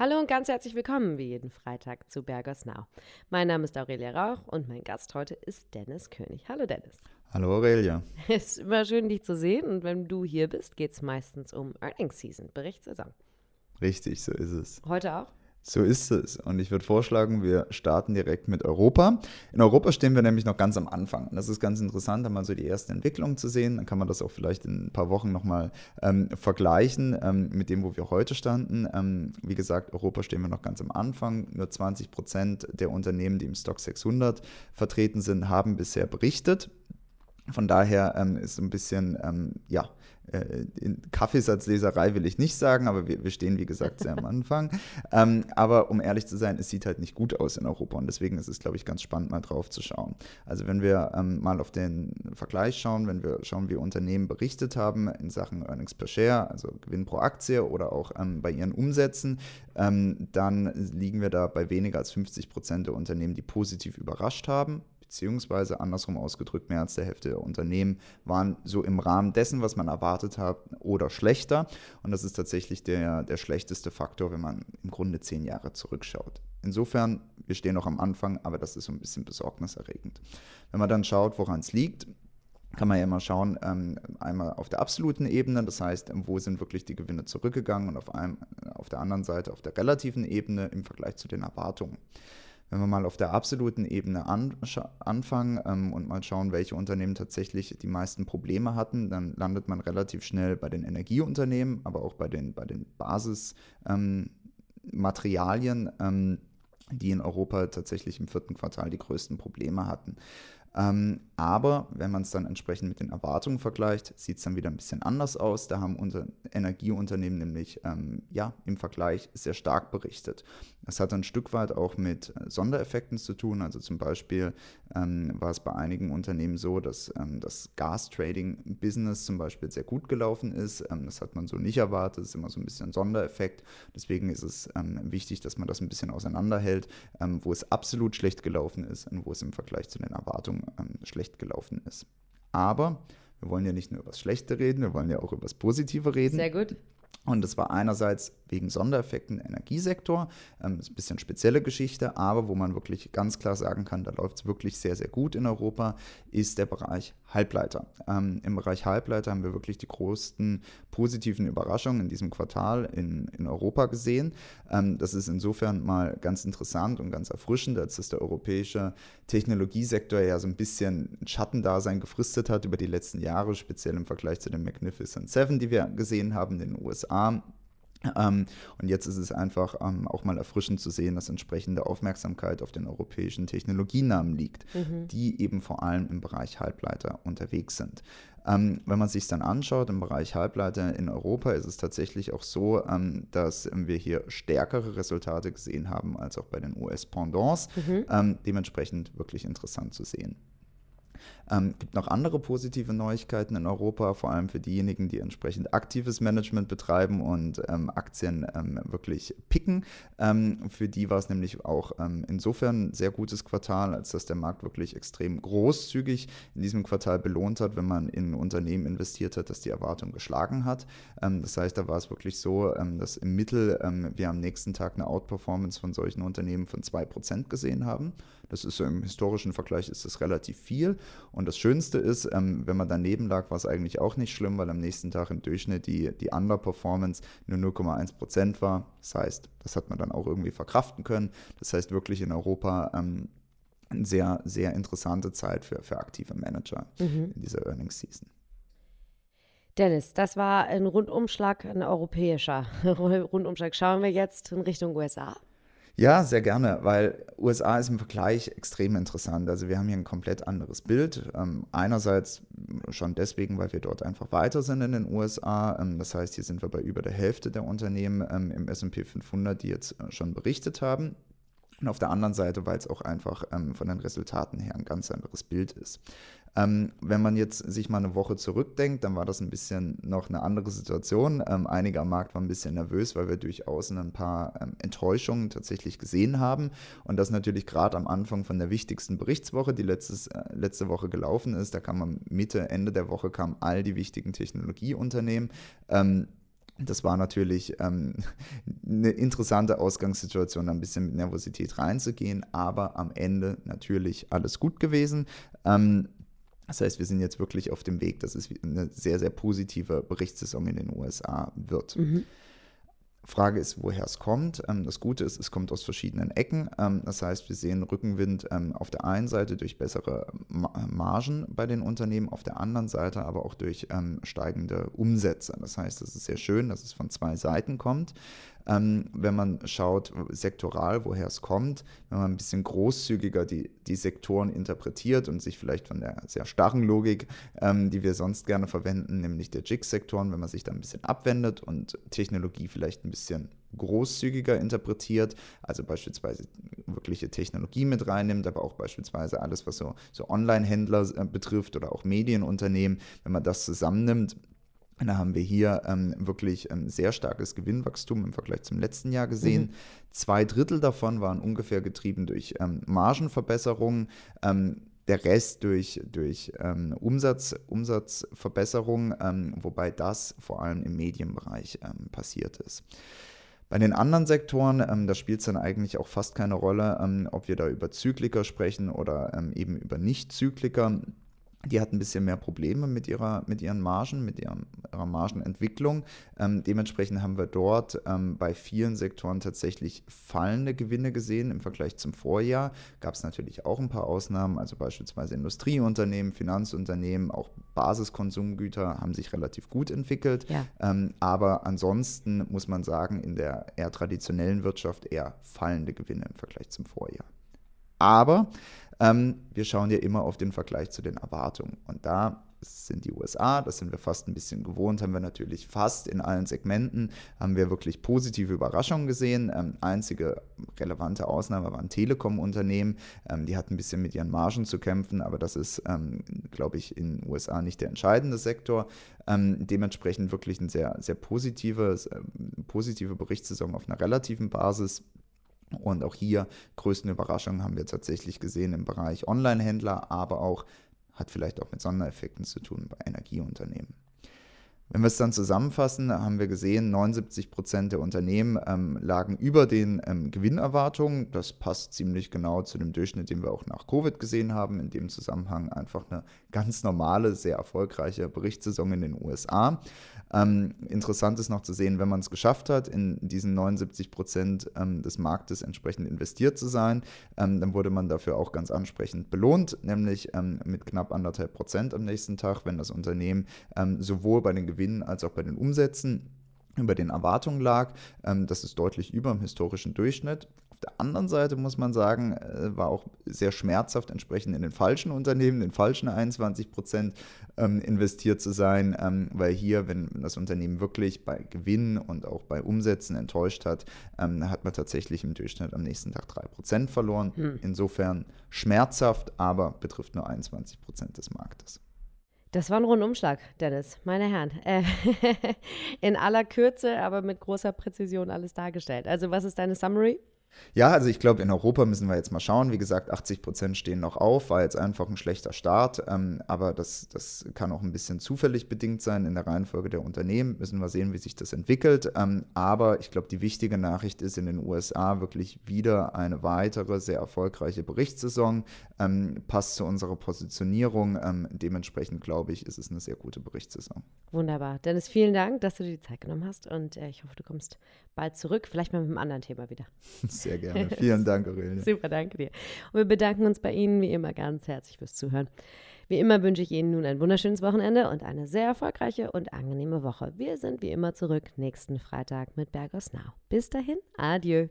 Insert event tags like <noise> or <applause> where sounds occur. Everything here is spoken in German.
Hallo und ganz herzlich willkommen wie jeden Freitag zu Bergers Now. Mein Name ist Aurelia Rauch und mein Gast heute ist Dennis König. Hallo Dennis. Hallo Aurelia. <laughs> Es ist immer schön, dich zu sehen und wenn du hier bist, geht es meistens um Earnings Season, Berichtssaison. Richtig, so ist es. Heute auch? So ist es. Und ich würde vorschlagen, wir starten direkt mit Europa. In Europa stehen wir nämlich noch ganz am Anfang. Und das ist ganz interessant, da mal so die erste Entwicklung zu sehen. Dann kann man das auch vielleicht in ein paar Wochen nochmal ähm, vergleichen ähm, mit dem, wo wir heute standen. Ähm, wie gesagt, Europa stehen wir noch ganz am Anfang. Nur 20 Prozent der Unternehmen, die im Stock 600 vertreten sind, haben bisher berichtet. Von daher ähm, ist ein bisschen, ähm, ja, äh, Kaffeesatzleserei will ich nicht sagen, aber wir, wir stehen, wie gesagt, sehr am <laughs> Anfang. ähm, aber um ehrlich zu sein, es sieht halt nicht gut aus in Europa und deswegen ist es, glaube ich, ganz spannend, mal drauf zu schauen. Also wenn wir ähm, mal auf den Vergleich schauen, wenn wir schauen, wie Unternehmen berichtet haben in Sachen Earnings per Share, also Gewinn pro Aktie oder auch ähm, bei ihren Umsätzen, ähm, dann liegen wir da bei weniger als 50 Prozent der Unternehmen, die positiv überrascht haben beziehungsweise andersrum ausgedrückt, mehr als der Hälfte der Unternehmen waren so im Rahmen dessen, was man erwartet hat, oder schlechter. Und das ist tatsächlich der, der schlechteste Faktor, wenn man im Grunde zehn Jahre zurückschaut. Insofern, wir stehen noch am Anfang, aber das ist so ein bisschen besorgniserregend. Wenn man dann schaut, woran es liegt, kann man ja immer schauen, ähm, einmal auf der absoluten Ebene, das heißt, wo sind wirklich die Gewinne zurückgegangen und auf, einem, auf der anderen Seite auf der relativen Ebene im Vergleich zu den Erwartungen. Wenn wir mal auf der absoluten Ebene anfangen ähm, und mal schauen, welche Unternehmen tatsächlich die meisten Probleme hatten, dann landet man relativ schnell bei den Energieunternehmen, aber auch bei den, bei den Basismaterialien, ähm, ähm, die in Europa tatsächlich im vierten Quartal die größten Probleme hatten. Ähm, aber wenn man es dann entsprechend mit den Erwartungen vergleicht, sieht es dann wieder ein bisschen anders aus. Da haben unsere Energieunternehmen nämlich ähm, ja, im Vergleich sehr stark berichtet. Das hat ein Stück weit auch mit äh, Sondereffekten zu tun. Also zum Beispiel ähm, war es bei einigen Unternehmen so, dass ähm, das Gas-Trading-Business zum Beispiel sehr gut gelaufen ist. Ähm, das hat man so nicht erwartet. Das ist immer so ein bisschen ein Sondereffekt. Deswegen ist es ähm, wichtig, dass man das ein bisschen auseinanderhält, wo es absolut schlecht gelaufen ist und wo es im Vergleich zu den Erwartungen ähm, schlecht gelaufen ist. Aber wir wollen ja nicht nur über das Schlechte reden, wir wollen ja auch über das Positive reden. Sehr gut. Und das war einerseits wegen Sondereffekten Energiesektor, ähm, ist ein bisschen spezielle Geschichte, aber wo man wirklich ganz klar sagen kann, da läuft es wirklich sehr, sehr gut in Europa, ist der Bereich Halbleiter. Ähm, Im Bereich Halbleiter haben wir wirklich die größten positiven Überraschungen in diesem Quartal in, in Europa gesehen. Ähm, das ist insofern mal ganz interessant und ganz erfrischend, als dass der europäische Technologiesektor ja so ein bisschen Schattendasein gefristet hat über die letzten Jahre, speziell im Vergleich zu den Magnificent Seven, die wir gesehen haben in den USA. Ähm, und jetzt ist es einfach ähm, auch mal erfrischend zu sehen, dass entsprechende Aufmerksamkeit auf den europäischen Technologienamen liegt, mhm. die eben vor allem im Bereich Halbleiter unterwegs sind. Ähm, wenn man sich dann anschaut, im Bereich Halbleiter in Europa ist es tatsächlich auch so, ähm, dass wir hier stärkere Resultate gesehen haben als auch bei den US-Pendants. Mhm. Ähm, dementsprechend wirklich interessant zu sehen. Ähm, gibt noch andere positive Neuigkeiten in Europa, vor allem für diejenigen, die entsprechend aktives Management betreiben und ähm, Aktien ähm, wirklich picken. Ähm, für die war es nämlich auch ähm, insofern ein sehr gutes Quartal, als dass der Markt wirklich extrem großzügig in diesem Quartal belohnt hat, wenn man in Unternehmen investiert hat, das die Erwartung geschlagen hat. Ähm, das heißt, da war es wirklich so, dass im Mittel wir am nächsten Tag eine Outperformance von solchen Unternehmen von 2% gesehen haben. Das ist so im historischen Vergleich ist das relativ viel. Und das Schönste ist, ähm, wenn man daneben lag, war es eigentlich auch nicht schlimm, weil am nächsten Tag im Durchschnitt die, die Underperformance nur 0,1 Prozent war. Das heißt, das hat man dann auch irgendwie verkraften können. Das heißt wirklich in Europa ähm, eine sehr, sehr interessante Zeit für, für aktive Manager mhm. in dieser Earnings Season. Dennis, das war ein Rundumschlag, ein europäischer <laughs> Rundumschlag. Schauen wir jetzt in Richtung USA. Ja, sehr gerne, weil USA ist im Vergleich extrem interessant. Also wir haben hier ein komplett anderes Bild. Ähm, einerseits schon deswegen, weil wir dort einfach weiter sind in den USA. Ähm, das heißt, hier sind wir bei über der Hälfte der Unternehmen ähm, im SP 500, die jetzt äh, schon berichtet haben. Und auf der anderen Seite, weil es auch einfach ähm, von den Resultaten her ein ganz anderes Bild ist. Ähm, wenn man jetzt sich mal eine Woche zurückdenkt, dann war das ein bisschen noch eine andere Situation. Ähm, einige am Markt waren ein bisschen nervös, weil wir durchaus ein paar ähm, Enttäuschungen tatsächlich gesehen haben. Und das natürlich gerade am Anfang von der wichtigsten Berichtswoche, die letztes, äh, letzte Woche gelaufen ist. Da kam am Mitte, Ende der Woche kamen all die wichtigen Technologieunternehmen. Ähm, Das war natürlich ähm, <laughs> eine interessante Ausgangssituation, ein bisschen mit Nervosität reinzugehen, aber am Ende natürlich alles gut gewesen. Ähm, das heißt, wir sind jetzt wirklich auf dem Weg, dass es eine sehr, sehr positive Berichtssaison in den USA wird. Mhm. Frage ist, woher es kommt. Ähm, das Gute ist, es kommt aus verschiedenen Ecken. Ähm, das heißt, wir sehen Rückenwind ähm, auf der einen Seite durch bessere Margen bei den Unternehmen, auf der anderen Seite aber auch durch steigende Umsätze. Das heißt, es ist sehr schön, dass es von zwei Seiten kommt. Ähm, wenn man schaut, sektoral, woher es kommt, wenn man ein bisschen großzügiger die, die Sektoren interpretiert und sich vielleicht von der sehr starren Logik, ähm, die wir sonst gerne verwenden, nämlich der JIG-Sektoren, wenn man sich da ein bisschen abwendet und Technologie vielleicht ein bisschen großzügiger interpretiert, also beispielsweise wirkliche Technologie mit reinnimmt, aber auch beispielsweise alles, was so, so Online-Händler äh, betrifft oder auch Medienunternehmen, wenn man das zusammennimmt, da haben wir hier ähm, wirklich ähm, sehr starkes Gewinnwachstum im Vergleich zum letzten Jahr gesehen. Mhm. Zwei Drittel davon waren ungefähr getrieben durch ähm, Margenverbesserungen. Ähm, der Rest durch, durch ähm, Umsatz, Umsatzverbesserung, wobei das vor allem im Medienbereich passiert ist. Bei den anderen Sektoren, ähm, da spielt es dann eigentlich auch fast keine Rolle, ähm, ob wir da über Zykliker sprechen oder ähm, eben über Nicht-Zykliker. Die hat ein bisschen mehr Probleme mit ihrer, mit ihren Margen, mit ihrem, ihrer Margenentwicklung. Ähm, dementsprechend haben wir dort ähm, bei vielen Sektoren tatsächlich fallende Gewinne gesehen im Vergleich zum Vorjahr. Gab es natürlich auch ein paar Ausnahmen, also beispielsweise Industrieunternehmen, Finanzunternehmen, auch Basiskonsumgüter haben sich relativ gut entwickelt. Ja. Ähm, aber ansonsten muss man sagen, in der eher traditionellen Wirtschaft eher fallende Gewinne im Vergleich zum Vorjahr. Aber ähm, wir schauen ja immer auf den Vergleich zu den Erwartungen. Und da sind die USA, das sind wir fast ein bisschen gewohnt, haben wir natürlich fast in allen Segmenten, haben wir wirklich positive Überraschungen gesehen. Ähm, einzige relevante Ausnahme waren Telekom-Unternehmen, ähm, die hatten ein bisschen mit ihren Margen zu kämpfen, aber das ist, ähm, glaube ich, in den USA nicht der entscheidende Sektor. Ähm, dementsprechend wirklich eine sehr, sehr positive, äh, positive Berichtssaison auf einer relativen Basis. Und auch hier größten Überraschungen haben wir tatsächlich gesehen im Bereich Online-Händler, aber auch hat vielleicht auch mit Sondereffekten zu tun bei Energieunternehmen. Wenn wir es dann zusammenfassen, haben wir gesehen, 79 Prozent der Unternehmen ähm, lagen über den ähm, Gewinnerwartungen. Das passt ziemlich genau zu dem Durchschnitt, den wir auch nach Covid gesehen haben. In dem Zusammenhang einfach eine ganz normale, sehr erfolgreiche Berichtssaison in den USA. Ähm, interessant ist noch zu sehen, wenn man es geschafft hat, in diesen 79 Prozent ähm, des Marktes entsprechend investiert zu sein, ähm, dann wurde man dafür auch ganz ansprechend belohnt, nämlich ähm, mit knapp anderthalb Prozent am nächsten Tag, wenn das Unternehmen sowohl bei den Gewinnen als auch bei den Umsätzen über den Erwartungen lag. Ähm, das ist deutlich über dem historischen Durchschnitt der anderen Seite muss man sagen, äh, war auch sehr schmerzhaft, entsprechend in den falschen Unternehmen, den falschen 21 Prozent ähm, investiert zu sein, ähm, weil hier, wenn das Unternehmen wirklich bei Gewinn und auch bei Umsätzen enttäuscht hat, hat man tatsächlich im Durchschnitt am nächsten Tag 3 Prozent verloren. Hm. Insofern schmerzhaft, aber betrifft nur 21 Prozent des Marktes. Das war ein Rundumschlag, Dennis, meine Herren. Äh, <laughs> in aller Kürze, aber mit großer Präzision alles dargestellt. Also, was ist deine Summary? Ja, also ich glaube, in Europa müssen wir jetzt mal schauen. Wie gesagt, 80 Prozent stehen noch auf, war jetzt einfach ein schlechter Start. Ähm, aber das, das kann auch ein bisschen zufällig bedingt sein in der Reihenfolge der Unternehmen. Müssen wir sehen, wie sich das entwickelt. Ähm, aber ich glaube, die wichtige Nachricht ist in den USA wirklich wieder eine weitere sehr erfolgreiche Berichtssaison. Ähm, passt zu unserer Positionierung. Ähm, dementsprechend glaube ich, ist es eine sehr gute Berichtssaison. Wunderbar. Dennis, vielen Dank, dass du dir die Zeit genommen hast. Und äh, ich hoffe, du kommst bald zurück. Vielleicht mal mit einem anderen Thema wieder. <laughs> Sehr gerne. <laughs> Vielen Dank, Aurelia. Super, danke dir. Und wir bedanken uns bei Ihnen wie immer ganz herzlich fürs Zuhören. Wie immer wünsche ich Ihnen nun ein wunderschönes Wochenende und eine sehr erfolgreiche und angenehme Woche. Wir sind wie immer zurück nächsten Freitag mit Bergos Now. Bis dahin, adieu.